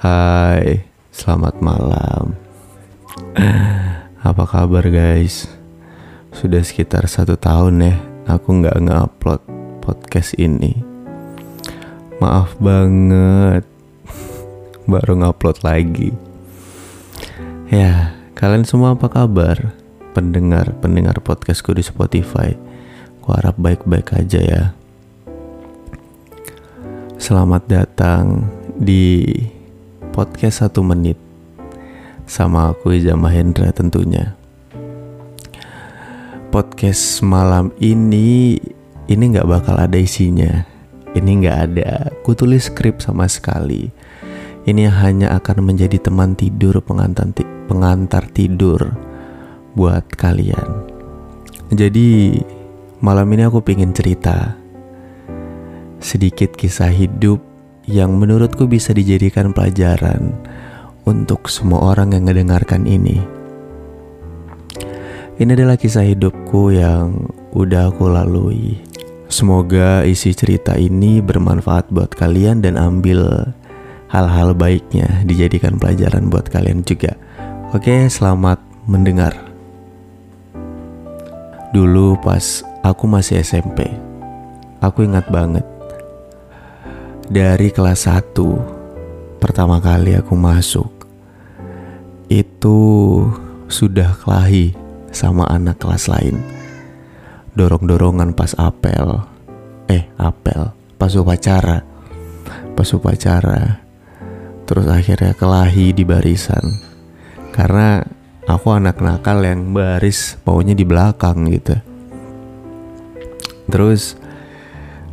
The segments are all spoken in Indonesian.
Hai, selamat malam. Apa kabar guys? Sudah sekitar satu tahun ya, aku nggak nge-upload podcast ini. Maaf banget, baru nge-upload lagi. Ya, kalian semua apa kabar? Pendengar-pendengar podcastku di Spotify. Ku harap baik-baik aja ya. Selamat datang di podcast satu menit sama aku Iza Mahendra tentunya. Podcast malam ini ini nggak bakal ada isinya. Ini nggak ada. Ku tulis skrip sama sekali. Ini hanya akan menjadi teman tidur pengantar pengantar tidur buat kalian. Jadi malam ini aku pengen cerita sedikit kisah hidup yang menurutku bisa dijadikan pelajaran untuk semua orang yang mendengarkan ini. Ini adalah kisah hidupku yang udah aku lalui. Semoga isi cerita ini bermanfaat buat kalian dan ambil hal-hal baiknya dijadikan pelajaran buat kalian juga. Oke, selamat mendengar. Dulu pas aku masih SMP, aku ingat banget dari kelas 1 pertama kali aku masuk itu sudah kelahi sama anak kelas lain. Dorong-dorongan pas apel eh apel pas upacara pas upacara. Terus akhirnya kelahi di barisan. Karena aku anak nakal yang baris maunya di belakang gitu. Terus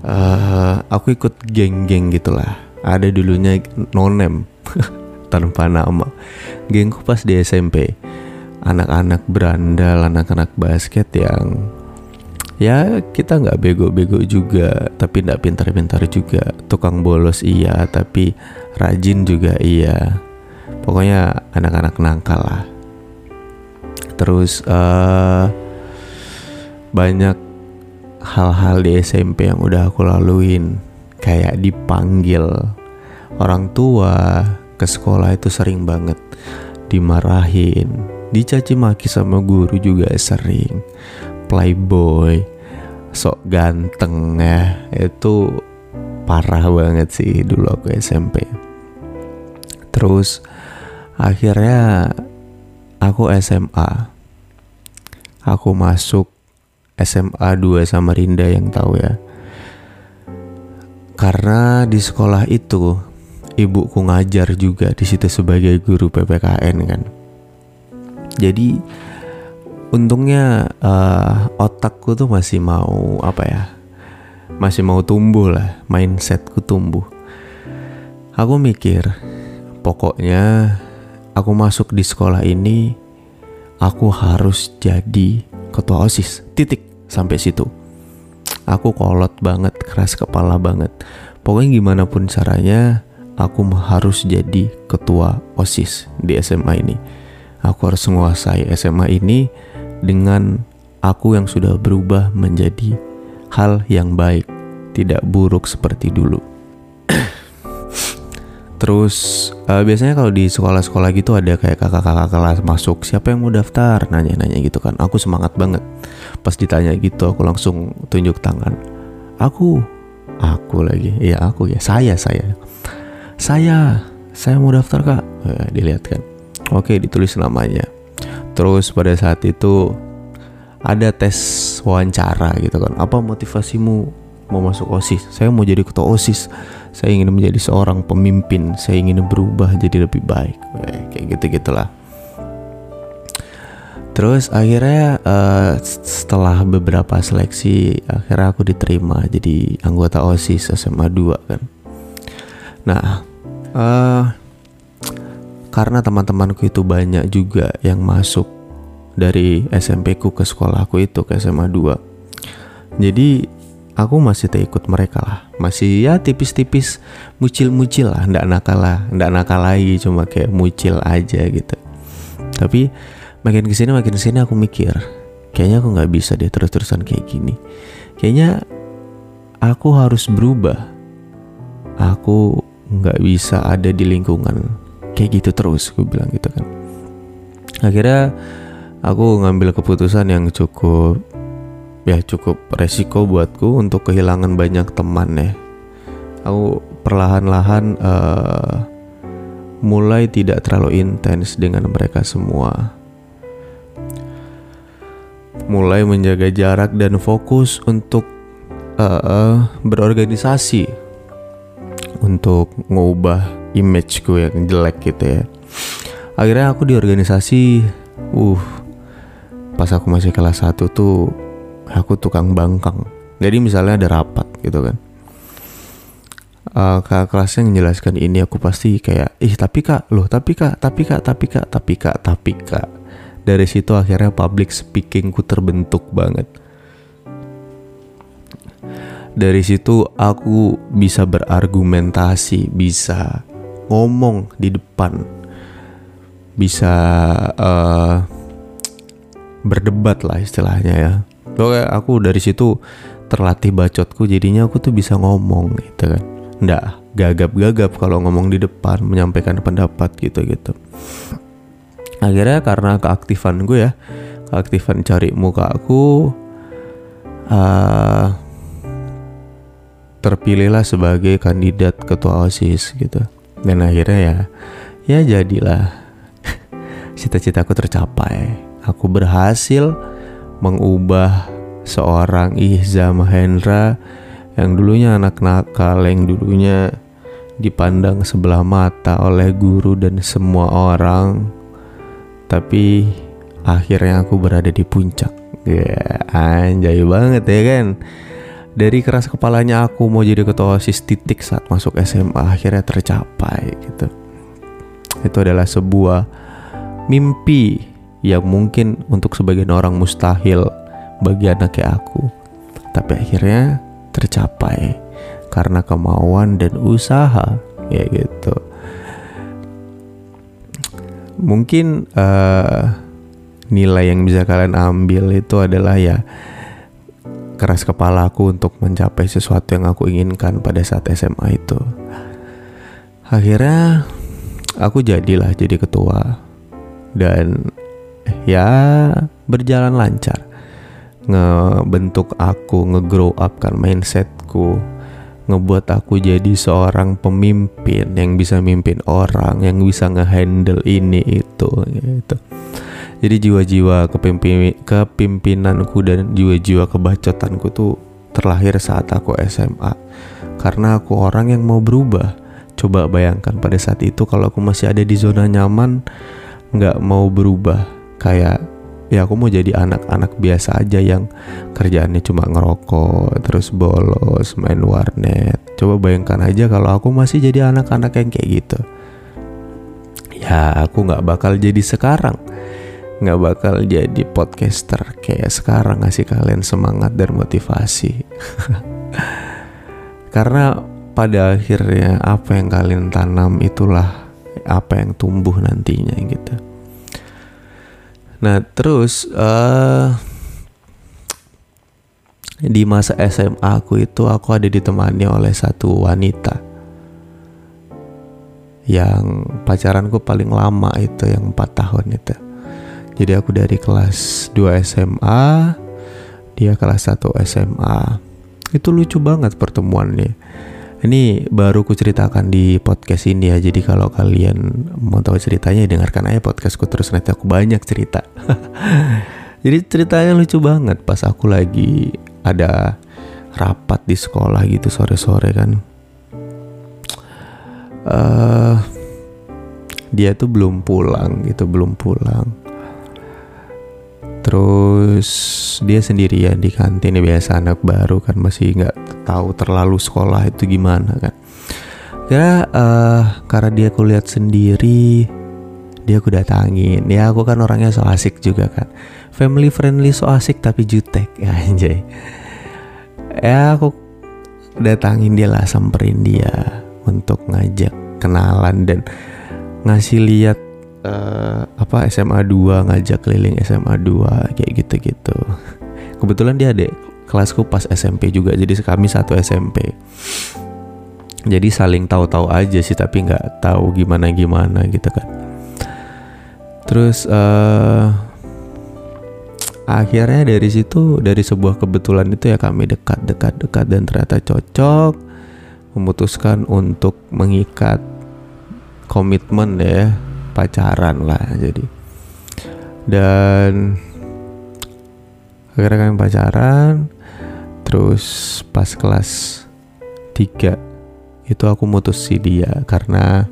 uh, aku ikut geng-geng gitulah. Ada dulunya nonem tanpa nama. Gengku pas di SMP anak-anak berandal anak-anak basket yang ya kita nggak bego-bego juga tapi nggak pintar-pintar juga. Tukang bolos iya tapi rajin juga iya. Pokoknya anak-anak nangkal lah. Terus uh, banyak hal-hal di SMP yang udah aku laluin kayak dipanggil orang tua ke sekolah itu sering banget dimarahin dicaci maki sama guru juga sering. Playboy sok ganteng ya itu parah banget sih dulu aku SMP terus akhirnya aku SMA aku masuk SMA 2 Samarinda yang tahu ya. Karena di sekolah itu ibuku ngajar juga di situ sebagai guru PPKN kan. Jadi untungnya uh, otakku tuh masih mau apa ya? Masih mau tumbuh lah, mindsetku tumbuh. Aku mikir, pokoknya aku masuk di sekolah ini, aku harus jadi ketua OSIS. Titik sampai situ. Aku kolot banget keras kepala banget. Pokoknya gimana pun caranya aku harus jadi ketua osis di SMA ini. Aku harus menguasai SMA ini dengan aku yang sudah berubah menjadi hal yang baik tidak buruk seperti dulu Terus uh, biasanya kalau di sekolah-sekolah gitu ada kayak kakak-kakak kelas masuk siapa yang mau daftar nanya-nanya gitu kan. Aku semangat banget. Pas ditanya gitu aku langsung tunjuk tangan. Aku, aku lagi. Iya aku ya. Saya saya. Saya, saya mau daftar kak. Eh, dilihat kan. Oke ditulis namanya. Terus pada saat itu ada tes wawancara gitu kan. Apa motivasimu mau masuk OSIS. Saya mau jadi ketua OSIS. Saya ingin menjadi seorang pemimpin. Saya ingin berubah jadi lebih baik. Kayak gitu-gitulah. Terus akhirnya uh, setelah beberapa seleksi akhirnya aku diterima jadi anggota OSIS SMA 2 kan. Nah, uh, karena teman-temanku itu banyak juga yang masuk dari SMP ku ke sekolahku itu ke SMA 2. Jadi aku masih tak ikut mereka lah. Masih ya tipis-tipis mucil-mucil lah. Ndak nakal lah. Ndak nakal lagi cuma kayak mucil aja gitu. Tapi makin ke sini makin ke sini aku mikir kayaknya aku nggak bisa deh terus-terusan kayak gini. Kayaknya aku harus berubah. Aku nggak bisa ada di lingkungan kayak gitu terus gue bilang gitu kan. Akhirnya aku ngambil keputusan yang cukup ya cukup resiko buatku untuk kehilangan banyak teman ya. Aku perlahan-lahan uh, mulai tidak terlalu intens dengan mereka semua. Mulai menjaga jarak dan fokus untuk uh, berorganisasi. Untuk ngubah imageku yang jelek gitu ya. Akhirnya aku di organisasi uh pas aku masih kelas 1 tuh aku tukang bangkang. Jadi misalnya ada rapat gitu kan. Uh, kakak kelasnya menjelaskan ini aku pasti kayak ih tapi kak loh tapi kak tapi kak tapi kak tapi kak tapi kak. Dari situ akhirnya public speakingku terbentuk banget. Dari situ aku bisa berargumentasi bisa ngomong di depan bisa uh, berdebat lah istilahnya ya Pokoknya aku dari situ terlatih bacotku jadinya aku tuh bisa ngomong gitu kan. Nggak gagap-gagap kalau ngomong di depan menyampaikan pendapat gitu-gitu. Akhirnya karena keaktifan gue ya, keaktifan cari muka aku uh, terpilihlah sebagai kandidat ketua OSIS gitu. Dan akhirnya ya ya jadilah cita-citaku tercapai. Aku berhasil mengubah seorang Ihza Mahendra yang dulunya anak nakal, yang dulunya dipandang sebelah mata oleh guru dan semua orang. Tapi akhirnya aku berada di puncak. Ya, anjay banget ya kan. Dari keras kepalanya aku mau jadi ketua OSIS titik saat masuk SMA akhirnya tercapai gitu. Itu adalah sebuah mimpi yang mungkin untuk sebagian orang mustahil bagi anak kayak aku. Tapi akhirnya tercapai karena kemauan dan usaha ya gitu. Mungkin uh, nilai yang bisa kalian ambil itu adalah ya keras kepala aku untuk mencapai sesuatu yang aku inginkan pada saat SMA itu. Akhirnya aku jadilah jadi ketua dan ya berjalan lancar. Ngebentuk aku ngegrow up kan mindsetku. Ngebuat aku jadi seorang pemimpin yang bisa mimpin orang yang bisa ngehandle ini itu gitu. Jadi jiwa-jiwa kepimpi kepimpinanku dan jiwa-jiwa kebacotanku tuh terlahir saat aku SMA karena aku orang yang mau berubah. Coba bayangkan pada saat itu kalau aku masih ada di zona nyaman nggak mau berubah kayak ya aku mau jadi anak-anak biasa aja yang kerjaannya cuma ngerokok terus bolos main warnet. Coba bayangkan aja kalau aku masih jadi anak-anak yang kayak gitu. Ya aku nggak bakal jadi sekarang. Nggak bakal jadi podcaster kayak sekarang ngasih kalian semangat dan motivasi. Karena pada akhirnya apa yang kalian tanam itulah apa yang tumbuh nantinya gitu Nah terus uh, di masa SMA aku itu aku ada ditemani oleh satu wanita yang pacaranku paling lama itu yang 4 tahun itu. Jadi aku dari kelas 2 SMA, dia kelas 1 SMA. Itu lucu banget pertemuannya ini baru ku ceritakan di podcast ini ya. Jadi kalau kalian mau tahu ceritanya ya dengarkan aja podcastku terus nanti aku banyak cerita. Jadi ceritanya lucu banget pas aku lagi ada rapat di sekolah gitu sore-sore kan. Uh, dia tuh belum pulang gitu, belum pulang. Terus dia sendirian di kantin ya biasa anak baru kan masih nggak tahu terlalu sekolah itu gimana kan. Ya uh, karena dia kulihat sendiri dia aku datangin. Ya aku kan orangnya so asik juga kan. Family friendly so asik tapi jutek ya anjay. Ya aku datangin dia lah samperin dia untuk ngajak kenalan dan ngasih lihat uh, apa SMA 2 ngajak keliling SMA 2 kayak gitu-gitu. Kebetulan dia adik kelasku pas SMP juga jadi kami satu SMP. jadi saling tahu-tahu aja sih tapi nggak tahu gimana gimana gitu kan terus uh, akhirnya dari situ dari sebuah kebetulan itu ya kami dekat dekat dekat dan ternyata cocok memutuskan untuk mengikat komitmen ya pacaran lah jadi dan akhirnya kami pacaran terus pas kelas 3 itu aku mutus si dia karena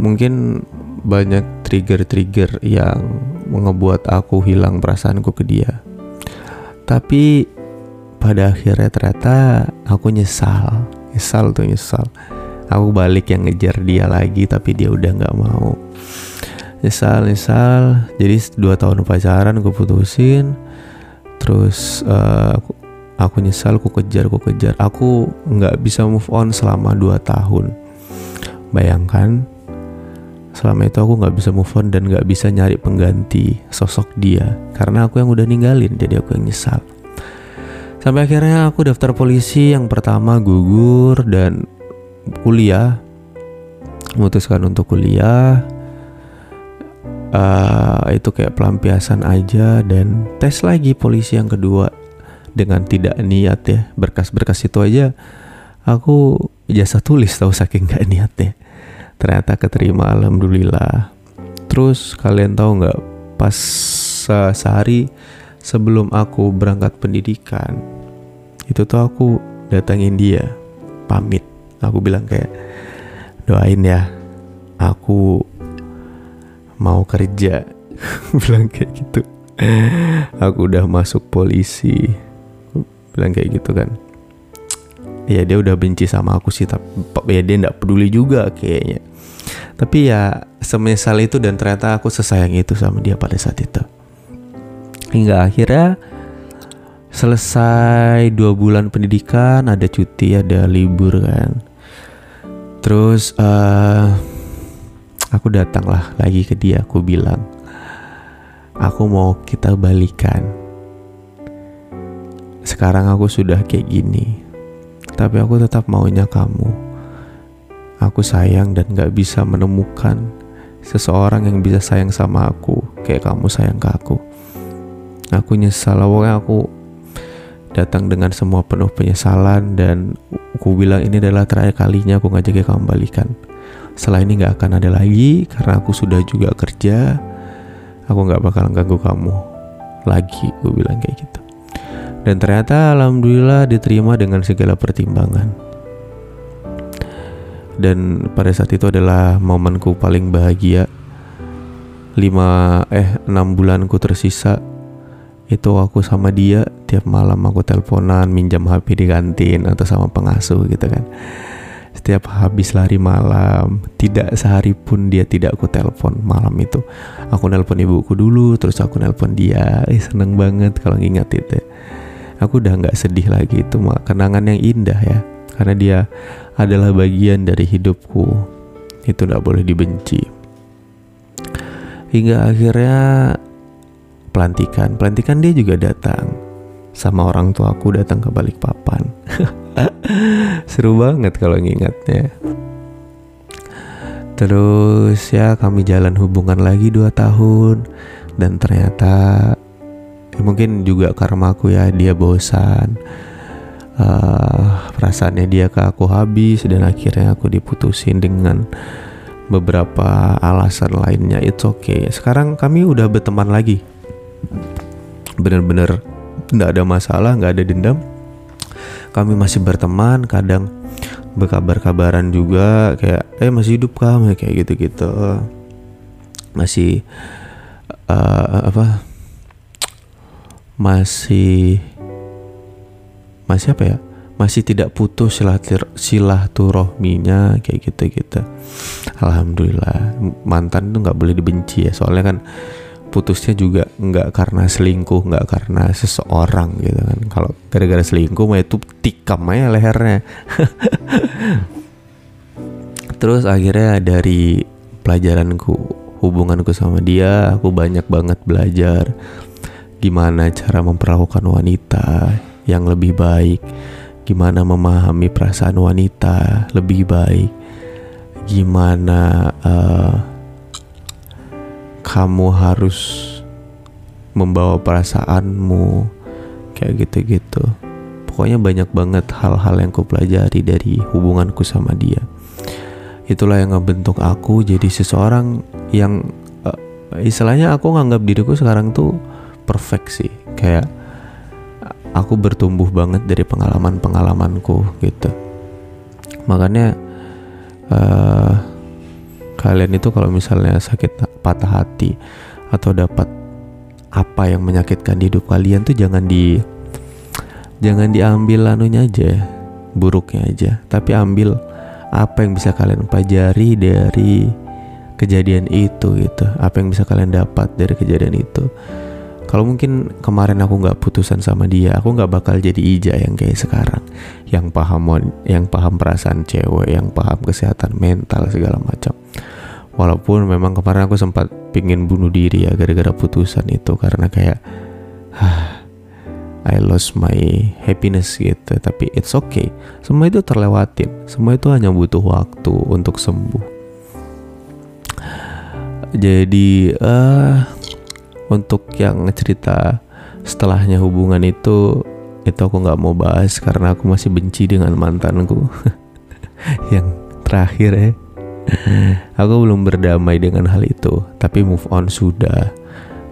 mungkin banyak trigger-trigger yang ngebuat aku hilang perasaanku ke dia. Tapi pada akhirnya ternyata aku nyesal, nyesal tuh nyesal. Aku balik yang ngejar dia lagi tapi dia udah nggak mau. Nyesal, nyesal. Jadi dua tahun pacaran aku putusin. Terus uh, aku, aku nyesal, aku kejar, aku kejar. Aku nggak bisa move on selama dua tahun. Bayangkan selama itu aku nggak bisa move on dan nggak bisa nyari pengganti sosok dia karena aku yang udah ninggalin jadi aku yang nyesal sampai akhirnya aku daftar polisi yang pertama gugur dan kuliah memutuskan untuk kuliah uh, itu kayak pelampiasan aja dan tes lagi polisi yang kedua dengan tidak niat ya berkas-berkas itu aja. Aku jasa tulis tahu saking gak niatnya. Ternyata keterima alhamdulillah. Terus kalian tahu nggak pas uh, sehari sebelum aku berangkat pendidikan itu tuh aku datangin dia pamit aku bilang kayak doain ya aku mau kerja. Bilang kayak gitu. Aku udah masuk polisi. Bilang kayak gitu kan. Ya dia udah benci sama aku sih tapi ya dia nggak peduli juga kayaknya. Tapi ya semisal itu dan ternyata aku sesayang itu sama dia pada saat itu. Hingga akhirnya selesai dua bulan pendidikan ada cuti ada libur kan terus uh, aku datanglah lagi ke dia aku bilang aku mau kita balikan sekarang aku sudah kayak gini tapi aku tetap maunya kamu. Aku sayang dan gak bisa menemukan seseorang yang bisa sayang sama aku kayak kamu sayang ke aku. Aku nyesal, pokoknya aku datang dengan semua penuh penyesalan dan aku bilang ini adalah terakhir kalinya aku ngajak kamu balikan. Setelah ini gak akan ada lagi karena aku sudah juga kerja. Aku gak bakal ganggu kamu lagi, gue bilang kayak gitu. Dan ternyata alhamdulillah diterima dengan segala pertimbangan. Dan pada saat itu adalah momenku paling bahagia. Lima eh enam bulanku tersisa itu aku sama dia tiap malam aku teleponan minjam HP di kantin atau sama pengasuh gitu kan. Setiap habis lari malam tidak sehari pun dia tidak aku telepon malam itu. Aku nelpon ibuku dulu terus aku nelpon dia. Eh seneng banget kalau ngingat itu. Aku udah nggak sedih lagi itu kenangan yang indah ya. Karena dia adalah bagian dari hidupku. Itu nggak boleh dibenci. Hingga akhirnya pelantikan. Pelantikan dia juga datang. Sama orang tua aku datang ke balik papan. Seru banget kalau ngingatnya. Terus ya kami jalan hubungan lagi dua tahun. Dan ternyata ya, mungkin juga karma aku ya dia bosan. Uh, perasaannya dia ke aku habis dan akhirnya aku diputusin dengan beberapa alasan lainnya. It's okay. Sekarang kami udah berteman lagi bener-bener nggak ada masalah nggak ada dendam. Kami masih berteman kadang berkabar-kabaran juga kayak eh masih hidup kamu kayak gitu-gitu. Masih uh, apa? Masih masih apa ya? Masih tidak putus silaturahminya kayak gitu gitu alhamdulillah mantan itu nggak boleh dibenci ya soalnya kan putusnya juga nggak karena selingkuh nggak karena seseorang gitu kan. Kalau gara-gara selingkuh mah itu tikam aja lehernya. Terus akhirnya dari pelajaranku hubunganku sama dia aku banyak banget belajar gimana cara memperlakukan wanita yang lebih baik gimana memahami perasaan wanita lebih baik, gimana uh, kamu harus membawa perasaanmu kayak gitu-gitu. Pokoknya banyak banget hal-hal yang ku pelajari dari hubunganku sama dia. Itulah yang ngebentuk aku jadi seseorang yang uh, istilahnya aku nganggap diriku sekarang tuh perfect sih. Kayak aku bertumbuh banget dari pengalaman-pengalamanku gitu. Makanya uh, kalian itu kalau misalnya sakit patah hati atau dapat apa yang menyakitkan di hidup kalian tuh jangan di jangan diambil anunya aja buruknya aja. Tapi ambil apa yang bisa kalian pelajari dari kejadian itu gitu. Apa yang bisa kalian dapat dari kejadian itu. Kalau mungkin kemarin aku nggak putusan sama dia aku nggak bakal jadi Ija yang kayak sekarang. Yang paham yang paham perasaan cewek yang paham kesehatan mental segala macam walaupun memang kemarin aku sempat pingin bunuh diri ya gara-gara putusan itu karena kayak I lost my happiness gitu. Tapi it's okay. Semua itu terlewatin. Semua itu hanya butuh waktu untuk sembuh. Jadi uh, untuk yang cerita setelahnya hubungan itu itu aku nggak mau bahas karena aku masih benci dengan mantanku. Yang terakhir ya aku belum berdamai dengan hal itu tapi move on sudah.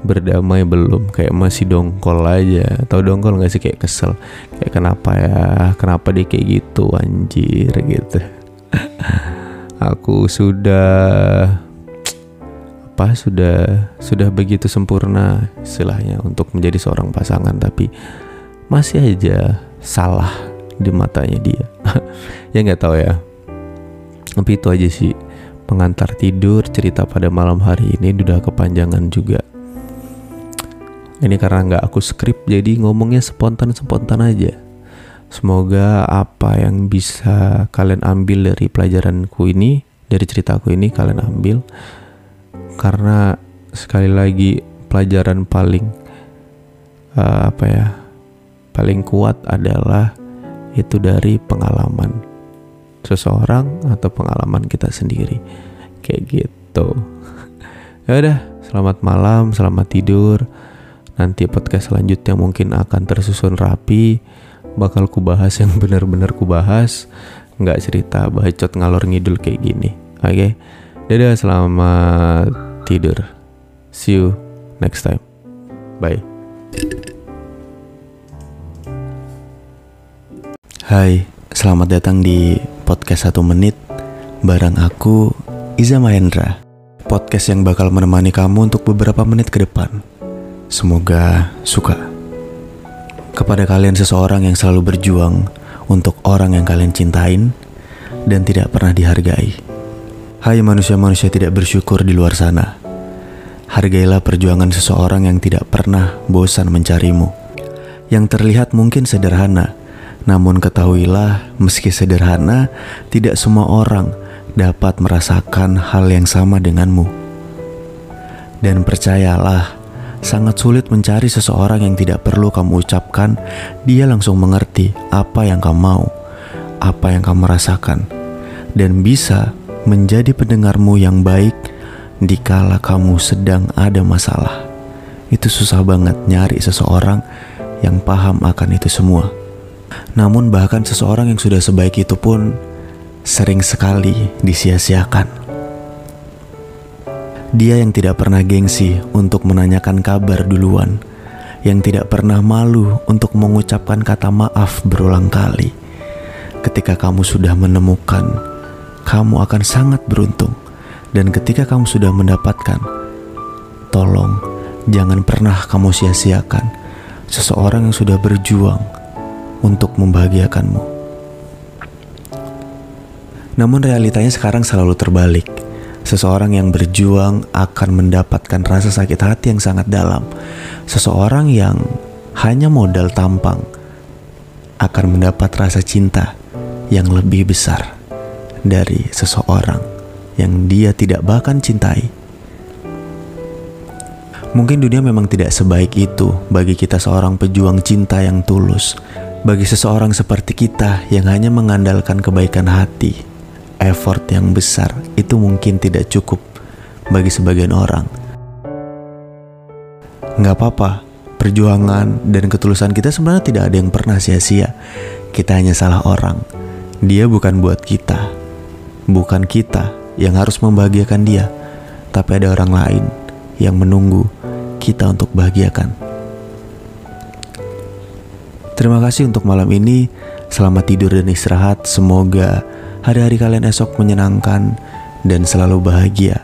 Berdamai belum kayak masih dongkol aja. Tau dongkol nggak sih? Kayak kesel. Kayak kenapa ya? Kenapa dia kayak gitu anjir gitu. Aku sudah apa sudah sudah begitu sempurna istilahnya untuk menjadi seorang pasangan tapi masih aja salah di matanya dia. Ya nggak tahu ya tapi itu aja sih pengantar tidur cerita pada malam hari ini udah kepanjangan juga ini karena nggak aku skrip jadi ngomongnya spontan-spontan aja. Semoga apa yang bisa kalian ambil dari pelajaranku ini, dari ceritaku ini kalian ambil. Karena sekali lagi pelajaran paling uh, apa ya? Paling kuat adalah itu dari pengalaman seseorang atau pengalaman kita sendiri. Kayak gitu. ya udah, selamat malam, selamat tidur. Nanti podcast selanjutnya mungkin akan tersusun rapi, bakal kubahas yang benar-benar kubahas, nggak cerita bacot ngalor ngidul kayak gini. Oke, okay? dadah selamat tidur. See you next time. Bye. Hai, selamat datang di podcast satu menit bareng aku Iza Mahendra. Podcast yang bakal menemani kamu untuk beberapa menit ke depan. Semoga suka. Kepada kalian seseorang yang selalu berjuang untuk orang yang kalian cintain dan tidak pernah dihargai. Hai manusia-manusia tidak bersyukur di luar sana. Hargailah perjuangan seseorang yang tidak pernah bosan mencarimu. Yang terlihat mungkin sederhana, namun ketahuilah meski sederhana, tidak semua orang dapat merasakan hal yang sama denganmu. Dan percayalah, sangat sulit mencari seseorang yang tidak perlu kamu ucapkan, dia langsung mengerti apa yang kamu mau, apa yang kamu rasakan, dan bisa menjadi pendengarmu yang baik dikala kamu sedang ada masalah. Itu susah banget nyari seseorang yang paham akan itu semua. Namun bahkan seseorang yang sudah sebaik itu pun sering sekali disia-siakan. Dia yang tidak pernah gengsi untuk menanyakan kabar duluan, yang tidak pernah malu untuk mengucapkan kata maaf berulang kali. Ketika kamu sudah menemukan, kamu akan sangat beruntung, dan ketika kamu sudah mendapatkan, tolong jangan pernah kamu sia-siakan seseorang yang sudah berjuang untuk membahagiakanmu. Namun, realitanya sekarang selalu terbalik Seseorang yang berjuang akan mendapatkan rasa sakit hati yang sangat dalam. Seseorang yang hanya modal tampang akan mendapat rasa cinta yang lebih besar dari seseorang yang dia tidak bahkan cintai. Mungkin dunia memang tidak sebaik itu bagi kita seorang pejuang cinta yang tulus. Bagi seseorang seperti kita yang hanya mengandalkan kebaikan hati, effort yang besar itu mungkin tidak cukup bagi sebagian orang. Nggak apa-apa, perjuangan dan ketulusan kita sebenarnya tidak ada yang pernah sia-sia. Kita hanya salah orang. Dia bukan buat kita. Bukan kita yang harus membahagiakan dia, tapi ada orang lain yang menunggu kita untuk bahagiakan. Terima kasih untuk malam ini. Selamat tidur dan istirahat. Semoga hari-hari kalian esok menyenangkan dan selalu bahagia.